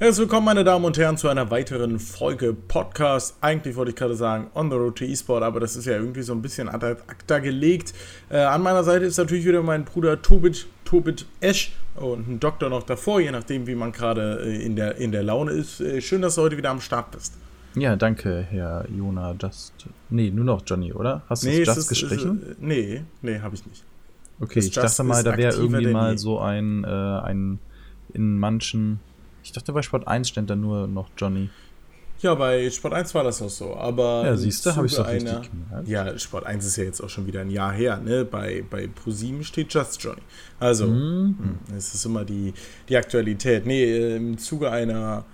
Herzlich willkommen, meine Damen und Herren, zu einer weiteren Folge Podcast. Eigentlich wollte ich gerade sagen On the Road to eSport, aber das ist ja irgendwie so ein bisschen ad acta gelegt. Äh, an meiner Seite ist natürlich wieder mein Bruder Tobit, Tobit Esch und ein Doktor noch davor, je nachdem, wie man gerade äh, in, der, in der Laune ist. Äh, schön, dass du heute wieder am Start bist. Ja, danke, Herr Jona Just. Nee, nur noch Johnny, oder? Hast du nee, Just ist, gestrichen? Ist, nee, nee, habe ich nicht. Okay, das ich Just dachte mal, da wäre irgendwie mal so ein, äh, ein in manchen. Ich dachte, bei Sport 1 stand da nur noch Johnny. Ja, bei Sport 1 war das auch so, aber. Ja, siehst du, habe ich doch einer, richtig gemerkt. Ja, Sport 1 ist ja jetzt auch schon wieder ein Jahr her, ne? Bei, bei ProSieben steht Just Johnny. Also, mhm. Hm, es ist immer die, die Aktualität. Nee, im Zuge einer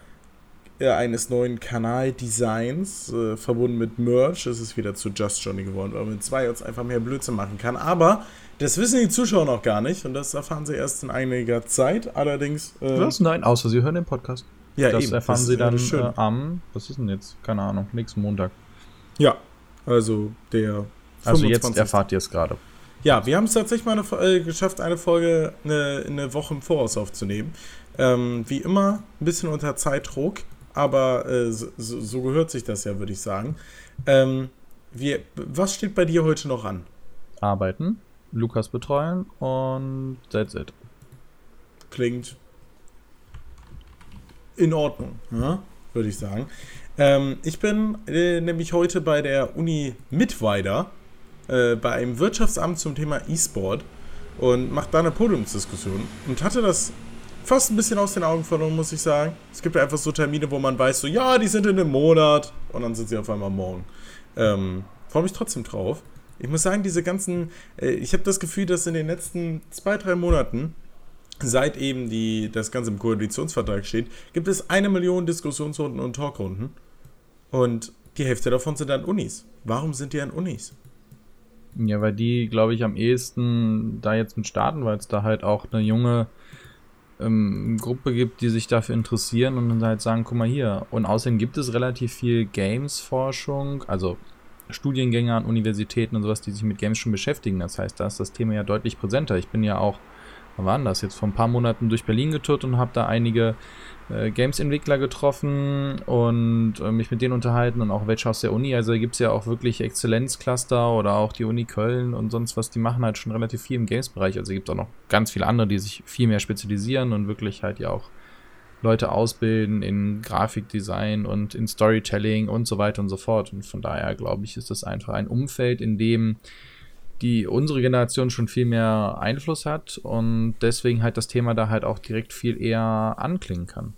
eines neuen Kanaldesigns, äh, verbunden mit Merch, ist es wieder zu Just Johnny geworden, weil man mit zwei jetzt einfach mehr Blödsinn machen kann. Aber das wissen die Zuschauer noch gar nicht und das erfahren sie erst in einiger Zeit. Allerdings. Äh, was? Nein, außer sie hören den Podcast. Ja, das eben, erfahren das sie dann äh, am, was ist denn jetzt? Keine Ahnung, nächsten Montag. Ja, also der. 25. Also jetzt erfahrt ihr es gerade. Ja, wir haben es tatsächlich mal eine, äh, geschafft, eine Folge eine, eine Woche im Voraus aufzunehmen. Ähm, wie immer, ein bisschen unter Zeitdruck aber äh, so, so, gehört sich das ja, würde ich sagen. Ähm, wir, was steht bei dir heute noch an? Arbeiten, Lukas betreuen und that's it. Klingt in Ordnung, ja, würde ich sagen. Ähm, ich bin äh, nämlich heute bei der Uni Mittweida äh, bei einem Wirtschaftsamt zum Thema E-Sport und mache da eine Podiumsdiskussion und hatte das fast ein bisschen aus den Augen verloren, muss ich sagen. Es gibt einfach so Termine, wo man weiß, so, ja, die sind in einem Monat und dann sind sie auf einmal morgen. Ähm, Freue mich trotzdem drauf. Ich muss sagen, diese ganzen, äh, ich habe das Gefühl, dass in den letzten zwei, drei Monaten, seit eben die, das Ganze im Koalitionsvertrag steht, gibt es eine Million Diskussionsrunden und Talkrunden. Und die Hälfte davon sind an Unis. Warum sind die an Unis? Ja, weil die, glaube ich, am ehesten da jetzt mit starten, weil es da halt auch eine junge ähm, Gruppe gibt, die sich dafür interessieren und dann halt sagen, guck mal hier. Und außerdem gibt es relativ viel Games-Forschung, also Studiengänge an Universitäten und sowas, die sich mit Games schon beschäftigen. Das heißt, da ist das Thema ja deutlich präsenter. Ich bin ja auch, wann war das, jetzt vor ein paar Monaten durch Berlin getourt und habe da einige äh, Games-Entwickler getroffen und äh, mich mit denen unterhalten und auch welche aus der Uni. Also gibt es ja auch wirklich Exzellenzcluster oder auch die Uni Köln und sonst was, die machen halt schon relativ viel im Games-Bereich. Also gibt es auch noch ganz viele andere, die sich viel mehr spezialisieren und wirklich halt ja auch Leute ausbilden in Grafikdesign und in Storytelling und so weiter und so fort. Und von daher glaube ich, ist das einfach ein Umfeld, in dem die unsere Generation schon viel mehr Einfluss hat und deswegen halt das Thema da halt auch direkt viel eher anklingen kann.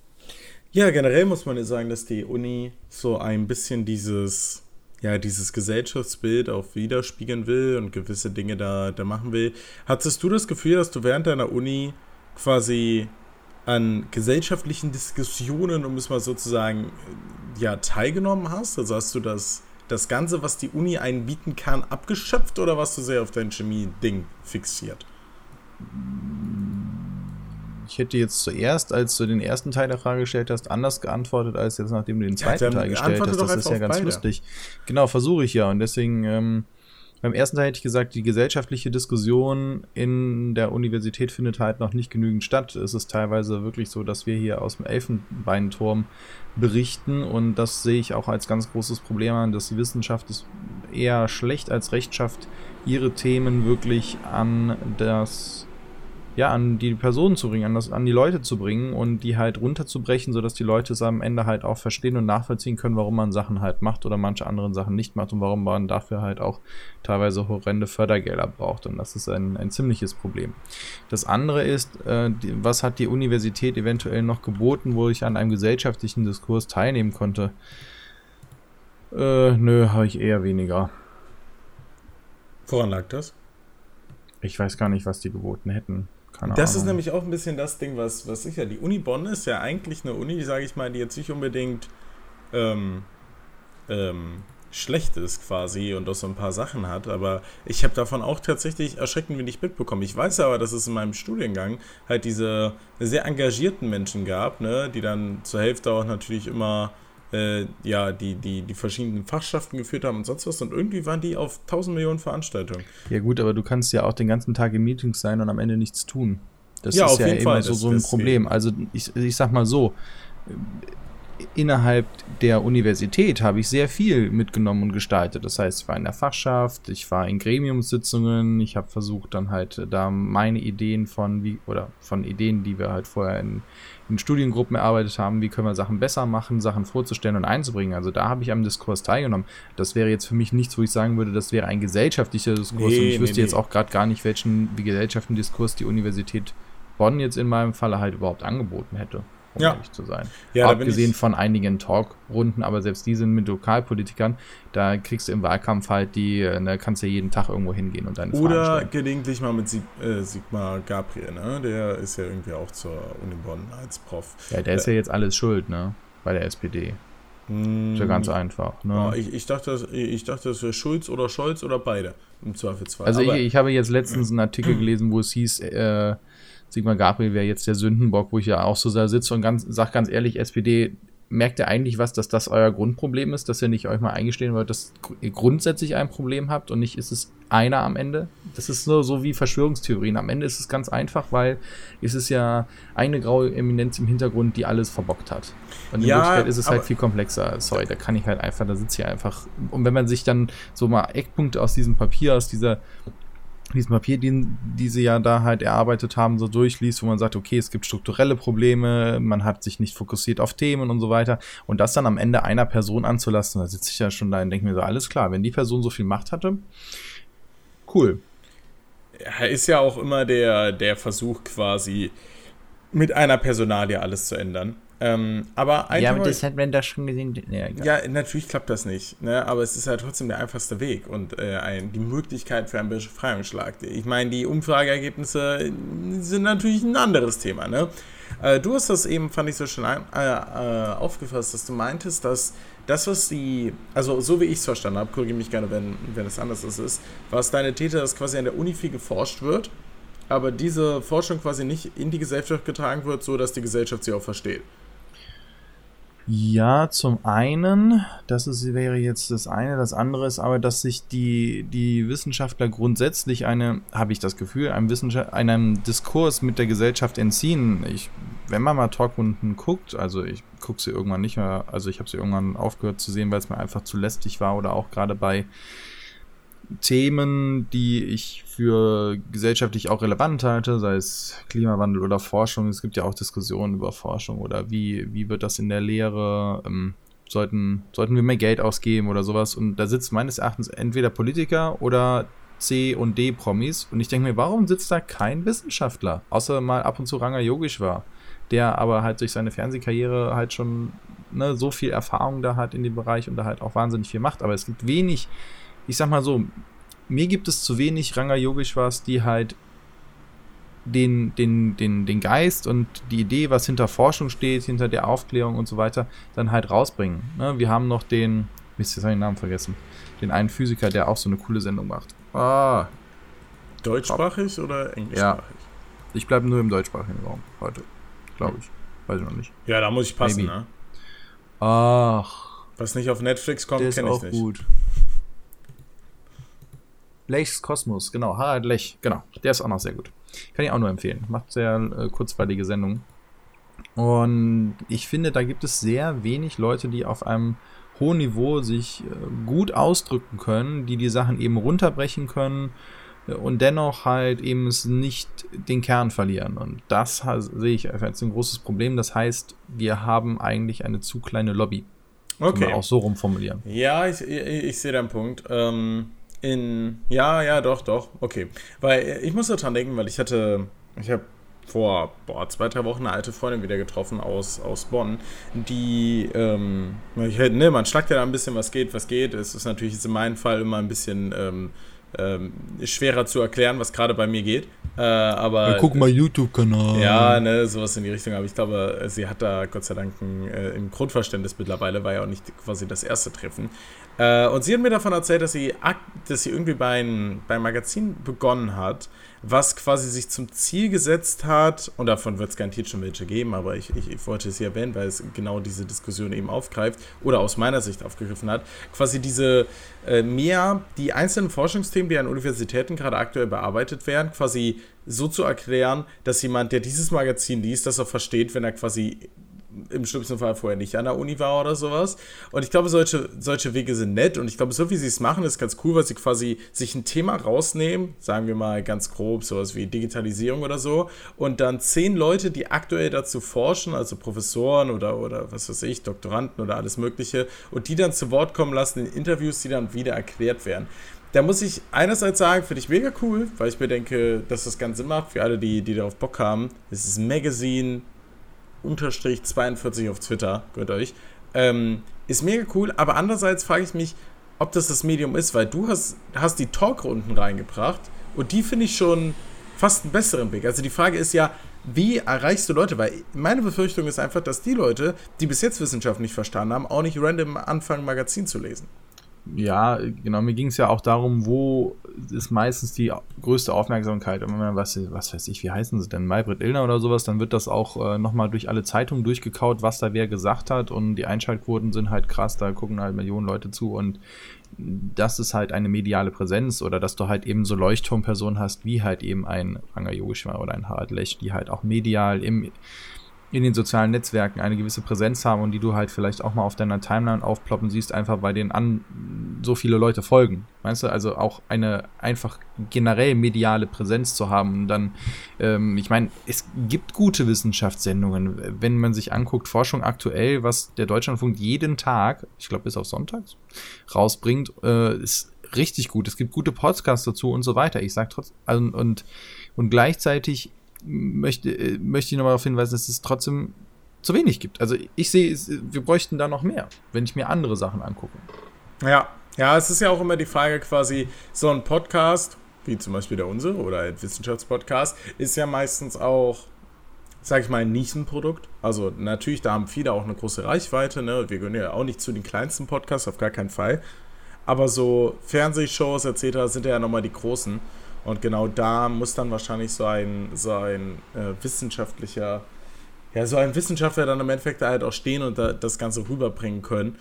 Ja, generell muss man ja sagen, dass die Uni so ein bisschen dieses, ja, dieses Gesellschaftsbild auch widerspiegeln will und gewisse Dinge da, da machen will. Hattest du das Gefühl, dass du während deiner Uni quasi an gesellschaftlichen Diskussionen, um es mal sozusagen, ja, teilgenommen hast? Also hast du das das Ganze, was die Uni einen bieten kann, abgeschöpft oder warst du sehr auf dein Chemie-Ding fixiert? Ich hätte jetzt zuerst, als du den ersten Teil der Frage gestellt hast, anders geantwortet, als jetzt, nachdem du den zweiten ja, Teil gestellt hast. Das ist ja ganz beide. lustig. Genau, versuche ich ja. Und deswegen ähm, beim ersten Teil hätte ich gesagt, die gesellschaftliche Diskussion in der Universität findet halt noch nicht genügend statt. Es ist teilweise wirklich so, dass wir hier aus dem Elfenbeinturm berichten und das sehe ich auch als ganz großes Problem an, dass die Wissenschaft es eher schlecht als recht schafft, ihre Themen wirklich an das ja, an die Personen zu bringen, an, das, an die Leute zu bringen und die halt runterzubrechen, sodass die Leute es am Ende halt auch verstehen und nachvollziehen können, warum man Sachen halt macht oder manche anderen Sachen nicht macht und warum man dafür halt auch teilweise horrende Fördergelder braucht. Und das ist ein, ein ziemliches Problem. Das andere ist, äh, die, was hat die Universität eventuell noch geboten, wo ich an einem gesellschaftlichen Diskurs teilnehmen konnte? Äh, nö, habe ich eher weniger. Woran lag das? Ich weiß gar nicht, was die geboten hätten. Keine das Ahnung. ist nämlich auch ein bisschen das Ding, was, was sicher. Die Uni Bonn ist ja eigentlich eine Uni, sage ich mal, die jetzt nicht unbedingt ähm, ähm, schlecht ist quasi und auch so ein paar Sachen hat, aber ich habe davon auch tatsächlich erschreckend wenig mitbekommen. Ich weiß aber, dass es in meinem Studiengang halt diese sehr engagierten Menschen gab, ne, die dann zur Hälfte auch natürlich immer äh, ja, die, die, die verschiedenen Fachschaften geführt haben und sonst was. Und irgendwie waren die auf 1000 Millionen Veranstaltungen. Ja, gut, aber du kannst ja auch den ganzen Tag in Meetings sein und am Ende nichts tun. Das ja, ist ja immer Fall. so, so ein Problem. Also, ich, ich sag mal so: innerhalb der Universität habe ich sehr viel mitgenommen und gestaltet. Das heißt, ich war in der Fachschaft, ich war in Gremiumssitzungen, ich habe versucht dann halt da meine Ideen von wie oder von Ideen, die wir halt vorher in, in Studiengruppen erarbeitet haben, wie können wir Sachen besser machen, Sachen vorzustellen und einzubringen. Also da habe ich am Diskurs teilgenommen. Das wäre jetzt für mich nichts, wo ich sagen würde, das wäre ein gesellschaftlicher Diskurs. Nee, und ich wüsste nee. jetzt auch gerade gar nicht, welchen wie gesellschaftlichen Diskurs die Universität Bonn jetzt in meinem Falle halt überhaupt angeboten hätte um ja. ehrlich zu sein. Ja, Abgesehen von einigen Talkrunden, aber selbst die sind mit Lokalpolitikern, da kriegst du im Wahlkampf halt die, da ne, kannst du ja jeden Tag irgendwo hingehen und deine Oder gelegentlich mal mit Sieg, äh, Sigmar Gabriel, ne? Der ist ja irgendwie auch zur Uni Bonn als Prof. Ja, der äh, ist ja jetzt alles schuld, ne? Bei der SPD. Ist ja ganz hm. einfach. Ne? Oh, ich, ich, dachte, ich dachte, das wäre Schulz oder Scholz oder beide im Zweifelsfall. Also ich, ich, habe jetzt letztens einen Artikel gelesen, wo es hieß, äh, Sigmar Gabriel wäre jetzt der Sündenbock, wo ich ja auch so da sitze und ganz, sag ganz ehrlich, SPD, merkt ihr eigentlich was, dass das euer Grundproblem ist, dass ihr nicht euch mal eingestehen wollt, dass ihr grundsätzlich ein Problem habt und nicht ist es einer am Ende? Das ist nur so wie Verschwörungstheorien. Am Ende ist es ganz einfach, weil es ist ja eine graue Eminenz im Hintergrund, die alles verbockt hat. Und in ja, Wirklichkeit ist es halt viel komplexer. Sorry, da kann ich halt einfach, da sitze ich einfach. Und wenn man sich dann so mal Eckpunkte aus diesem Papier, aus dieser diesen Papier, den, die sie ja da halt erarbeitet haben, so durchliest, wo man sagt, okay, es gibt strukturelle Probleme, man hat sich nicht fokussiert auf Themen und so weiter. Und das dann am Ende einer Person anzulassen, da sitze ich ja schon da und denke mir so, alles klar, wenn die Person so viel Macht hatte, cool. Ja, ist ja auch immer der, der Versuch quasi, mit einer Personalie alles zu ändern. Ähm, aber ja, hat man da schon gesehen. Ja, ja, natürlich klappt das nicht, ne? aber es ist halt trotzdem der einfachste Weg und äh, ein, die Möglichkeit für einen Befreiungsschlag. Ich meine, die Umfrageergebnisse sind natürlich ein anderes Thema. Ne? Äh, du hast das eben, fand ich so schön äh, äh, aufgefasst, dass du meintest, dass das, was die, also so wie ich es verstanden habe, korrigiere mich gerne, wenn, wenn es anders ist, was deine Täter, dass quasi an der Uni viel geforscht wird, aber diese Forschung quasi nicht in die Gesellschaft getragen wird, so dass die Gesellschaft sie auch versteht. Ja, zum einen, das ist, wäre jetzt das eine. Das andere ist aber, dass sich die, die Wissenschaftler grundsätzlich eine, habe ich das Gefühl, einem, einem Diskurs mit der Gesellschaft entziehen. Ich, wenn man mal Talkrunden guckt, also ich gucke sie irgendwann nicht mehr, also ich habe sie irgendwann aufgehört zu sehen, weil es mir einfach zu lästig war oder auch gerade bei Themen, die ich für gesellschaftlich auch relevant halte, sei es Klimawandel oder Forschung. Es gibt ja auch Diskussionen über Forschung oder wie, wie wird das in der Lehre, ähm, sollten, sollten wir mehr Geld ausgeben oder sowas. Und da sitzt meines Erachtens entweder Politiker oder C- und D-Promis. Und ich denke mir, warum sitzt da kein Wissenschaftler? Außer mal ab und zu Ranga Yogisch war, der aber halt durch seine Fernsehkarriere halt schon ne, so viel Erfahrung da hat in dem Bereich und da halt auch wahnsinnig viel macht. Aber es gibt wenig ich sag mal so, mir gibt es zu wenig Ranga Yogeshwars, die halt den, den, den, den Geist und die Idee, was hinter Forschung steht, hinter der Aufklärung und so weiter, dann halt rausbringen. Ne? Wir haben noch den, Mist, jetzt habe ich den Namen vergessen, den einen Physiker, der auch so eine coole Sendung macht. Ah. Deutschsprachig oder englischsprachig? Ja. Ich bleibe nur im deutschsprachigen Raum heute. Glaube ich. Weiß ich noch nicht. Ja, da muss ich passen, Maybe. ne? Ach. Was nicht auf Netflix kommt, kenne ich nicht. gut. Lechs Kosmos, genau, Harald Lech, genau. Der ist auch noch sehr gut. Kann ich auch nur empfehlen. Macht sehr äh, kurzweilige Sendungen. Und ich finde, da gibt es sehr wenig Leute, die auf einem hohen Niveau sich äh, gut ausdrücken können, die die Sachen eben runterbrechen können äh, und dennoch halt eben es nicht den Kern verlieren. Und das sehe ich als ein großes Problem. Das heißt, wir haben eigentlich eine zu kleine Lobby. Okay. Kann man auch so rumformulieren. Ja, ich, ich, ich sehe deinen Punkt. Ähm, in, ja, ja, doch, doch, okay. Weil äh, ich muss daran denken, weil ich hatte, ich habe vor boah, zwei, drei Wochen eine alte Freundin wieder getroffen aus, aus Bonn, die, ähm, ich, ne, man schlagt ja da ein bisschen, was geht, was geht. Es ist natürlich in meinem Fall immer ein bisschen ähm, ähm, schwerer zu erklären, was gerade bei mir geht. Äh, aber ja, guck mal YouTube-Kanal. Ja, ne, sowas in die Richtung. Aber ich glaube, sie hat da Gott sei Dank ein, äh, ein Grundverständnis mittlerweile, war ja auch nicht quasi das erste Treffen. Äh, und sie hat mir davon erzählt, dass sie, dass sie irgendwie bei einem, bei einem Magazin begonnen hat, was quasi sich zum Ziel gesetzt hat, und davon wird es garantiert schon welche geben, aber ich, ich, ich, wollte es hier erwähnen, weil es genau diese Diskussion eben aufgreift oder aus meiner Sicht aufgegriffen hat, quasi diese äh, mehr die einzelnen Forschungsthemen, die an Universitäten gerade aktuell bearbeitet werden, quasi so zu erklären, dass jemand, der dieses Magazin liest, das auch versteht, wenn er quasi im schlimmsten Fall vorher nicht an der Uni war oder sowas. Und ich glaube, solche, solche Wege sind nett. Und ich glaube, so wie sie es machen, ist ganz cool, weil sie quasi sich ein Thema rausnehmen, sagen wir mal ganz grob, sowas wie Digitalisierung oder so, und dann zehn Leute, die aktuell dazu forschen, also Professoren oder, oder was weiß ich, Doktoranden oder alles Mögliche, und die dann zu Wort kommen lassen in Interviews, die dann wieder erklärt werden da muss ich einerseits sagen, finde ich mega cool, weil ich mir denke, dass das ganz Sinn macht für alle, die, die darauf Bock haben. Es ist Magazine unterstrich 42 auf Twitter, gehört euch. Ähm, ist mega cool, aber andererseits frage ich mich, ob das das Medium ist, weil du hast, hast die Talkrunden reingebracht und die finde ich schon fast einen besseren Weg. Also die Frage ist ja, wie erreichst du Leute? Weil meine Befürchtung ist einfach, dass die Leute, die bis jetzt Wissenschaft nicht verstanden haben, auch nicht random anfangen, Magazin zu lesen. Ja, genau, mir ging es ja auch darum, wo ist meistens die größte Aufmerksamkeit. Und wenn man, was, was weiß ich, wie heißen sie denn, Maybrit Illner oder sowas, dann wird das auch äh, nochmal durch alle Zeitungen durchgekaut, was da wer gesagt hat. Und die Einschaltquoten sind halt krass, da gucken halt Millionen Leute zu. Und das ist halt eine mediale Präsenz oder dass du halt eben so Leuchtturmpersonen hast, wie halt eben ein Ranga Yogeshwar oder ein Harald Lech, die halt auch medial im in den sozialen Netzwerken eine gewisse Präsenz haben und die du halt vielleicht auch mal auf deiner Timeline aufploppen siehst, einfach weil denen an so viele Leute folgen. Weißt du, also auch eine einfach generell mediale Präsenz zu haben. Und dann, ähm, ich meine, es gibt gute Wissenschaftssendungen. Wenn man sich anguckt, Forschung aktuell, was der Deutschlandfunk jeden Tag, ich glaube bis auf Sonntags, rausbringt, äh, ist richtig gut. Es gibt gute Podcasts dazu und so weiter. Ich sag trotzdem, also, und, und gleichzeitig möchte, äh, möchte ich nochmal darauf hinweisen, dass es trotzdem zu wenig gibt. Also ich sehe, wir bräuchten da noch mehr, wenn ich mir andere Sachen angucke. Ja, ja, es ist ja auch immer die Frage quasi, so ein Podcast, wie zum Beispiel der unsere oder ein Wissenschaftspodcast, ist ja meistens auch, sag ich mal, ein Nischenprodukt. Also natürlich, da haben viele auch eine große Reichweite, ne? Wir gehören ja auch nicht zu den kleinsten Podcasts, auf gar keinen Fall. Aber so Fernsehshows etc. sind ja nochmal die großen. Und genau da muss dann wahrscheinlich so ein, so ein äh, wissenschaftlicher, ja, so ein Wissenschaftler dann im Endeffekt da halt auch stehen und da, das Ganze rüberbringen können.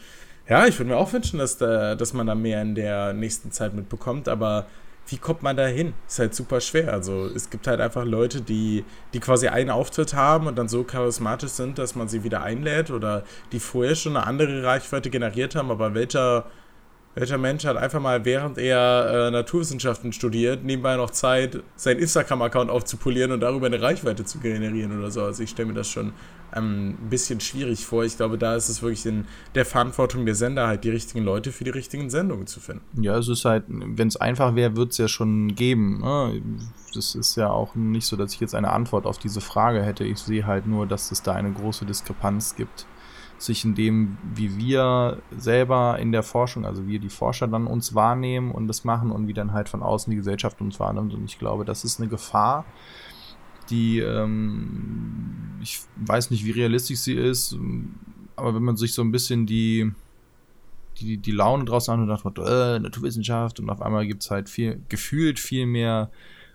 Ja, ich würde mir auch wünschen, dass, da, dass man da mehr in der nächsten Zeit mitbekommt, aber wie kommt man da hin? Ist halt super schwer. Also es gibt halt einfach Leute, die, die quasi einen Auftritt haben und dann so charismatisch sind, dass man sie wieder einlädt oder die vorher schon eine andere Reichweite generiert haben, aber welcher welcher Mensch hat einfach mal, während er äh, Naturwissenschaften studiert, nebenbei noch Zeit, seinen Instagram-Account aufzupolieren und darüber eine Reichweite zu generieren oder so. Also ich stelle mir das schon ähm, ein bisschen schwierig vor. Ich glaube, da ist es wirklich in der Verantwortung der Sender, halt die richtigen Leute für die richtigen Sendungen zu finden. Ja, es ist halt, wenn es einfach wäre, wird es ja schon geben. Ne? Das ist ja auch nicht so, dass ich jetzt eine Antwort auf diese Frage hätte. Ich sehe halt nur, dass es da eine große Diskrepanz gibt sich in dem, wie wir selber in der Forschung, also wir die Forscher dann uns wahrnehmen und das machen und wie dann halt von außen die Gesellschaft uns wahrnimmt. Und ich glaube, das ist eine Gefahr, die ähm, ich weiß nicht, wie realistisch sie ist, aber wenn man sich so ein bisschen die die, die Laune draußen an und dachte, äh, Naturwissenschaft und auf einmal gibt es halt viel, gefühlt viel mehr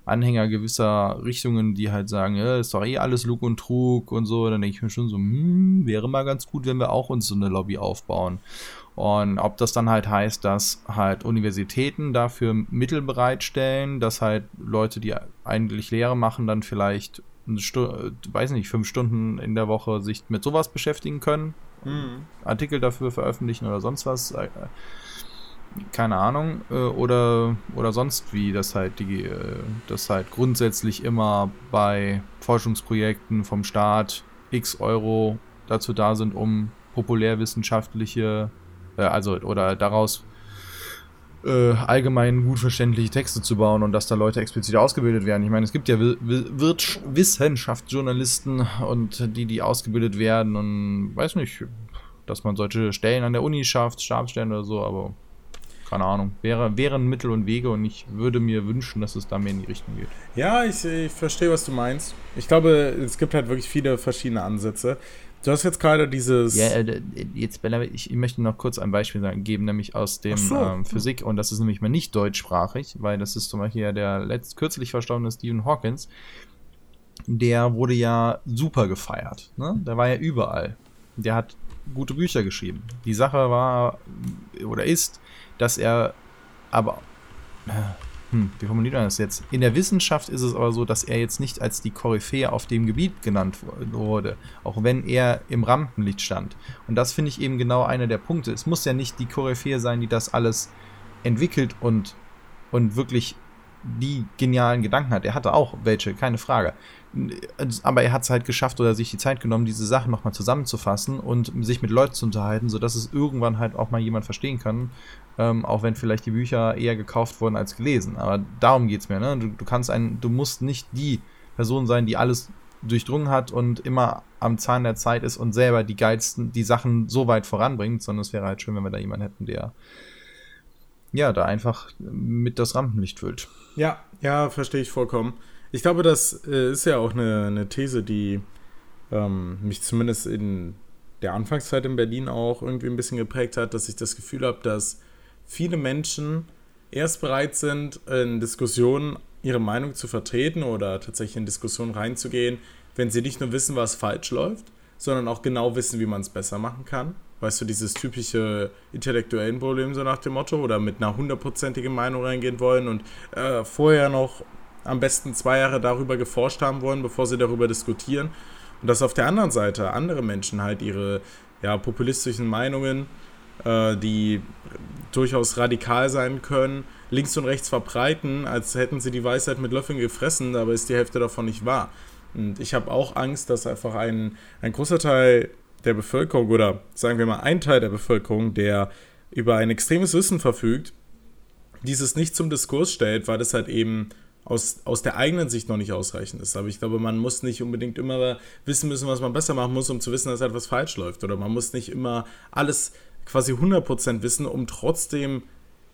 Anhänger gewisser Richtungen, die halt sagen, ja, ist doch eh alles Lug und Trug und so, dann denke ich mir schon so, hm, wäre mal ganz gut, wenn wir auch uns so eine Lobby aufbauen. Und ob das dann halt heißt, dass halt Universitäten dafür Mittel bereitstellen, dass halt Leute, die eigentlich Lehre machen, dann vielleicht, Stunde, weiß nicht, fünf Stunden in der Woche sich mit sowas beschäftigen können, mhm. Artikel dafür veröffentlichen oder sonst was. Keine Ahnung, äh, oder, oder sonst wie, dass halt die, äh, dass halt grundsätzlich immer bei Forschungsprojekten vom Staat x Euro dazu da sind, um populärwissenschaftliche, äh, also oder daraus äh, allgemein gut verständliche Texte zu bauen und dass da Leute explizit ausgebildet werden. Ich meine, es gibt ja Wissenschaftsjournalisten und die, die ausgebildet werden und weiß nicht, dass man solche Stellen an der Uni schafft, Stabsstellen oder so, aber keine Ahnung. Wäre, wären Mittel und Wege und ich würde mir wünschen, dass es da mehr in die Richtung geht. Ja, ich, ich verstehe, was du meinst. Ich glaube, es gibt halt wirklich viele verschiedene Ansätze. Du hast jetzt gerade dieses. Ja, äh, jetzt, ich, ich möchte noch kurz ein Beispiel sagen, geben, nämlich aus dem so. ähm, Physik, und das ist nämlich mal nicht deutschsprachig, weil das ist zum Beispiel der letzt, kürzlich verstorbene Stephen Hawkins. Der wurde ja super gefeiert. Ne? Der war ja überall. Der hat gute Bücher geschrieben. Die Sache war oder ist, dass er aber hm, wie formuliert man das jetzt? In der Wissenschaft ist es aber so, dass er jetzt nicht als die Koryphäe auf dem Gebiet genannt wurde, auch wenn er im Rampenlicht stand. Und das finde ich eben genau einer der Punkte. Es muss ja nicht die Koryphäe sein, die das alles entwickelt und, und wirklich die genialen Gedanken hat. Er hatte auch welche, keine Frage. Aber er hat es halt geschafft oder sich die Zeit genommen, diese Sachen nochmal zusammenzufassen und sich mit Leuten zu unterhalten, sodass es irgendwann halt auch mal jemand verstehen kann. Ähm, auch wenn vielleicht die Bücher eher gekauft wurden als gelesen. Aber darum geht es mir. Ne? Du, du kannst ein, du musst nicht die Person sein, die alles durchdrungen hat und immer am Zahn der Zeit ist und selber die geilsten, die Sachen so weit voranbringt, sondern es wäre halt schön, wenn wir da jemanden hätten, der ja, da einfach mit das Rampenlicht füllt. Ja, ja, verstehe ich vollkommen. Ich glaube, das äh, ist ja auch eine, eine These, die ähm, mich zumindest in der Anfangszeit in Berlin auch irgendwie ein bisschen geprägt hat, dass ich das Gefühl habe, dass viele Menschen erst bereit sind, in Diskussionen ihre Meinung zu vertreten oder tatsächlich in Diskussionen reinzugehen, wenn sie nicht nur wissen, was falsch läuft, sondern auch genau wissen, wie man es besser machen kann. Weißt du, dieses typische intellektuellen Problem, so nach dem Motto, oder mit einer hundertprozentigen Meinung reingehen wollen und äh, vorher noch am besten zwei Jahre darüber geforscht haben wollen, bevor sie darüber diskutieren. Und dass auf der anderen Seite andere Menschen halt ihre ja, populistischen Meinungen, äh, die durchaus radikal sein können, links und rechts verbreiten, als hätten sie die Weisheit mit Löffeln gefressen, aber ist die Hälfte davon nicht wahr. Und ich habe auch Angst, dass einfach ein, ein großer Teil der Bevölkerung oder sagen wir mal ein Teil der Bevölkerung, der über ein extremes Wissen verfügt, dieses nicht zum Diskurs stellt, weil das halt eben aus, aus der eigenen Sicht noch nicht ausreichend ist. Aber ich glaube, man muss nicht unbedingt immer wissen müssen, was man besser machen muss, um zu wissen, dass etwas falsch läuft. Oder man muss nicht immer alles quasi 100% wissen, um trotzdem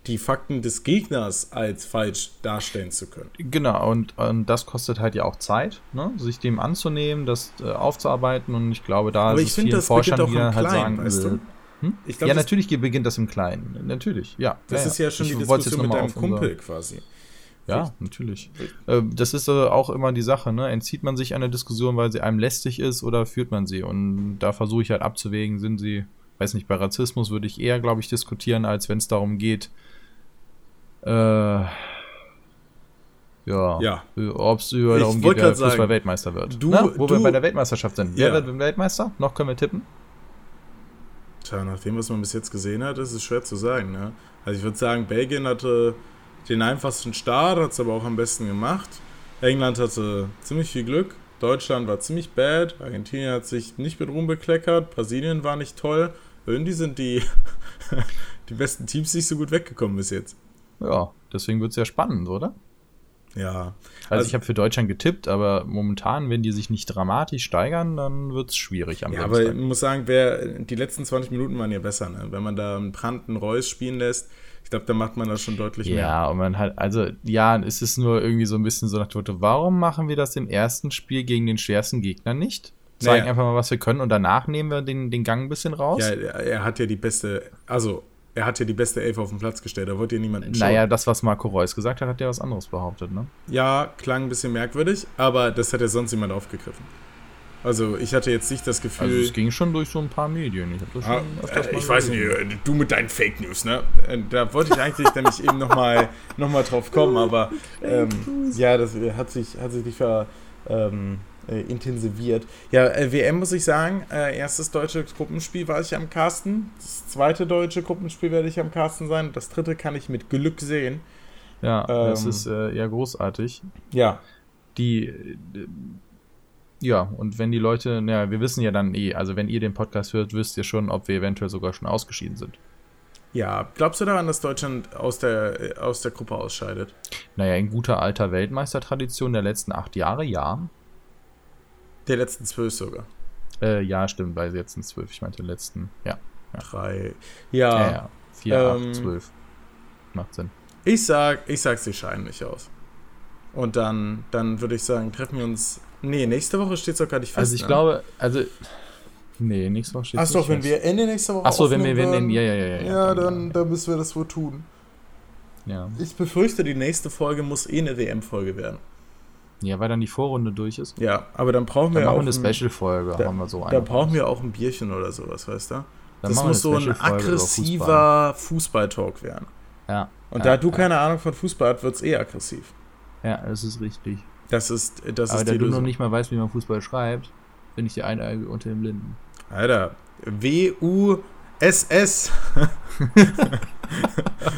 die Fakten des Gegners als falsch darstellen zu können. Genau, und, und das kostet halt ja auch Zeit, ne? sich dem anzunehmen, das äh, aufzuarbeiten und ich glaube, da Aber ist ich finde, das Forschern, auch die halt Kleinen, sagen, weißt du? Hm? Glaub, ja, natürlich beginnt das im Kleinen. Natürlich, ja. Das ja, ist ja schon die Diskussion mit deinem Kumpel quasi. Ja, natürlich. Äh, das ist auch immer die Sache, ne? Entzieht man sich einer Diskussion, weil sie einem lästig ist oder führt man sie? Und da versuche ich halt abzuwägen, sind sie, weiß nicht, bei Rassismus würde ich eher, glaube ich, diskutieren, als wenn es darum geht, äh, ja. Ja. Ob es darum geht, wer Fußball-Weltmeister wird. Du, Na, wo du, wir bei der Weltmeisterschaft sind. Ja. Wer wird Weltmeister? Noch können wir tippen? Tja, nach dem, was man bis jetzt gesehen hat, ist es schwer zu sagen. Ne? Also ich würde sagen, Belgien hatte den einfachsten Start, hat es aber auch am besten gemacht. England hatte ziemlich viel Glück. Deutschland war ziemlich bad. Argentinien hat sich nicht mit Ruhm bekleckert. Brasilien war nicht toll. Irgendwie sind die, die besten Teams nicht so gut weggekommen bis jetzt. Ja, deswegen wird es ja spannend, oder? Ja. Also, also ich habe für Deutschland getippt, aber momentan, wenn die sich nicht dramatisch steigern, dann wird es schwierig am Ja, Samstag. aber ich muss sagen, wer, die letzten 20 Minuten waren ja besser, ne? Wenn man da einen Branden Reus spielen lässt, ich glaube, da macht man das schon deutlich ja, mehr. Ja, und man hat, also, ja, es ist nur irgendwie so ein bisschen so nach Motto, warum machen wir das im ersten Spiel gegen den schwersten Gegner nicht? Zeigen naja. einfach mal, was wir können und danach nehmen wir den, den Gang ein bisschen raus. Ja, er hat ja die beste, also er hat ja die beste Elf auf den Platz gestellt, da wollte ja niemand schauen. Naja, das, was Marco Reus gesagt hat, hat ja was anderes behauptet, ne? Ja, klang ein bisschen merkwürdig, aber das hat ja sonst jemand aufgegriffen. Also ich hatte jetzt nicht das Gefühl. Also es ging schon durch so ein paar Medien. Ich, ah, äh, ich weiß nicht, du mit deinen Fake News, ne? Äh, da wollte ich eigentlich nämlich eben nochmal noch mal drauf kommen, aber ähm, ja, das hat sich, hat sich nicht ver, ähm, äh, intensiviert. Ja, äh, WM muss ich sagen, äh, erstes deutsche Gruppenspiel war ich am Carsten. Das zweite deutsche Gruppenspiel werde ich am Carsten sein. Das dritte kann ich mit Glück sehen. Ja, ähm, das ist äh, eher großartig. Ja. Die. Äh, ja, und wenn die Leute, naja, wir wissen ja dann eh, also wenn ihr den Podcast hört, wisst ihr schon, ob wir eventuell sogar schon ausgeschieden sind. Ja, glaubst du daran, dass Deutschland aus der, aus der Gruppe ausscheidet? Naja, in guter alter Weltmeistertradition der letzten acht Jahre, ja. Der letzten zwölf sogar. Äh, ja, stimmt, bei den letzten zwölf. Ich meinte letzten, ja. ja. Drei. Ja. ja, ja. Vier, ähm, acht, zwölf. Macht Sinn. Ich sag, ich sag, sie scheiden nicht aus. Und dann, dann würde ich sagen, treffen wir uns. Nee, nächste Woche steht es doch gar nicht fest. Also ich ne? glaube, also. Nee, nächste Woche steht es Achso, wenn wir Ende nächste Woche Achso, wenn wir wenn, ja, ja, ja, ja. Ja, dann, dann müssen wir das wohl tun. Ja. Ich befürchte, die nächste Folge muss eh eine WM-Folge werden. Ja, weil dann die Vorrunde durch ist. Ja, aber dann brauchen wir dann auch. eine Special-Folge, da, haben wir so Da brauchen wir auch ein Bierchen oder sowas, weißt du? Dann das muss so ein aggressiver Fußball-Talk werden. Ja. Und ja, da du keine Ahnung von Fußball hast, wird es eh aggressiv. Ja, das ist richtig. Das ist, das Aber ist da du noch nicht mal weißt, wie man Fußball schreibt, bin ich der Eineige unter den Blinden. Alter, W-U-S-S.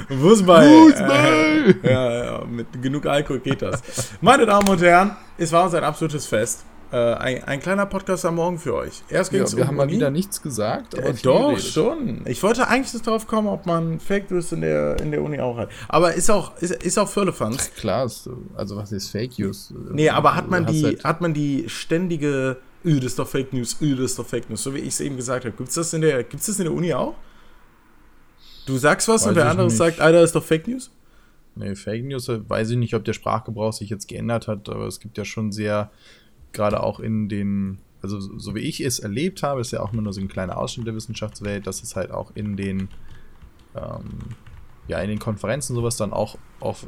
Fußball. Fußball. Äh, ja, ja, mit genug Alkohol geht das. Meine Damen und Herren, es war uns ein absolutes Fest. Äh, ein, ein, kleiner Podcast am Morgen für euch. Erst ging's ja, wir um haben mal wieder nichts gesagt. Aber äh, doch, schon. Ich wollte eigentlich darauf kommen, ob man Fake News in der, in der Uni auch hat. Aber ist auch, ist, ist auch Firlefanz. Klar, ist, also was ist Fake News? Nee, aber hat man, die, halt hat man die ständige, das ist doch Fake News, das ist doch Fake News, so wie ich es eben gesagt habe. Gibt es das, in der, das in der Uni auch? Du sagst was weiß und der andere nicht. sagt, Alter, ist doch Fake News? Nee, Fake News, weiß ich nicht, ob der Sprachgebrauch sich jetzt geändert hat, aber es gibt ja schon sehr gerade auch in den, also so wie ich es erlebt habe, ist ja auch immer nur so ein kleiner Ausschnitt der Wissenschaftswelt, dass es halt auch in den, ähm, ja, in den Konferenzen sowas dann auch, auch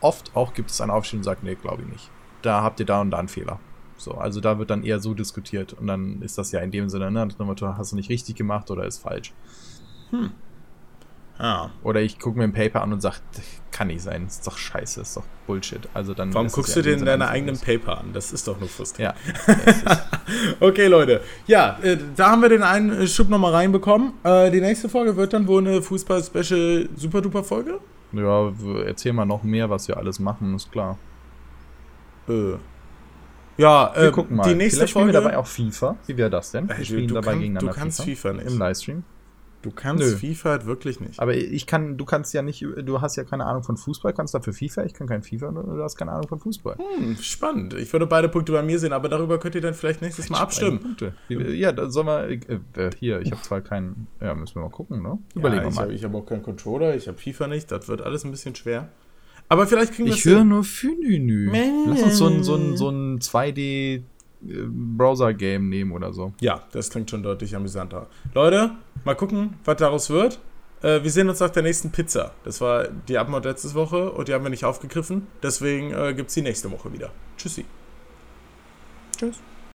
oft auch gibt es einen Aufschnitt und sagt, nee, glaube ich nicht. Da habt ihr da und da einen Fehler. So, also da wird dann eher so diskutiert und dann ist das ja in dem Sinne, ne, hast du nicht richtig gemacht oder ist falsch. Hm. Ja. Oder ich gucke mir ein Paper an und sage, kann nicht sein, ist doch scheiße, ist doch Bullshit. Also dann Warum guckst du dir in deine eigenen Paper an? Das ist doch nur frustrierend. Ja. okay, Leute. Ja, äh, da haben wir den einen Schub nochmal reinbekommen. Äh, die nächste Folge wird dann wohl eine Fußball-Special-Super-Duper-Folge? Ja, erzähl mal noch mehr, was wir alles machen, ist klar. Äh. Ja, wir äh, gucken mal. Die nächste Vielleicht Folge. Spielen wir dabei auch FIFA. Wie wäre das denn? Wir spielen dabei kann, gegeneinander. Du kannst FIFA, FIFA nicht. Im Livestream. Du kannst Nö. FIFA halt wirklich nicht. Aber ich kann, du kannst ja nicht, du hast ja keine Ahnung von Fußball, kannst dafür FIFA, ich kann kein FIFA du hast keine Ahnung von Fußball. Hm, spannend. Ich würde beide Punkte bei mir sehen, aber darüber könnt ihr dann vielleicht nächstes Mal abstimmen. Ja, da sollen wir, äh, hier, ich habe zwar keinen, ja, müssen wir mal gucken, ne? Überlegen ja, wir mal. ich habe auch keinen Controller, ich habe FIFA nicht, das wird alles ein bisschen schwer. Aber vielleicht kriegen wir Ich höre nur Fününü. Lass uns so ein, so ein, so ein 2D Browser-Game nehmen oder so. Ja, das klingt schon deutlich amüsanter. Leute, mal gucken, was daraus wird. Äh, wir sehen uns nach der nächsten Pizza. Das war die Abmord letzte Woche und die haben wir nicht aufgegriffen. Deswegen äh, gibt es die nächste Woche wieder. Tschüssi. Tschüss.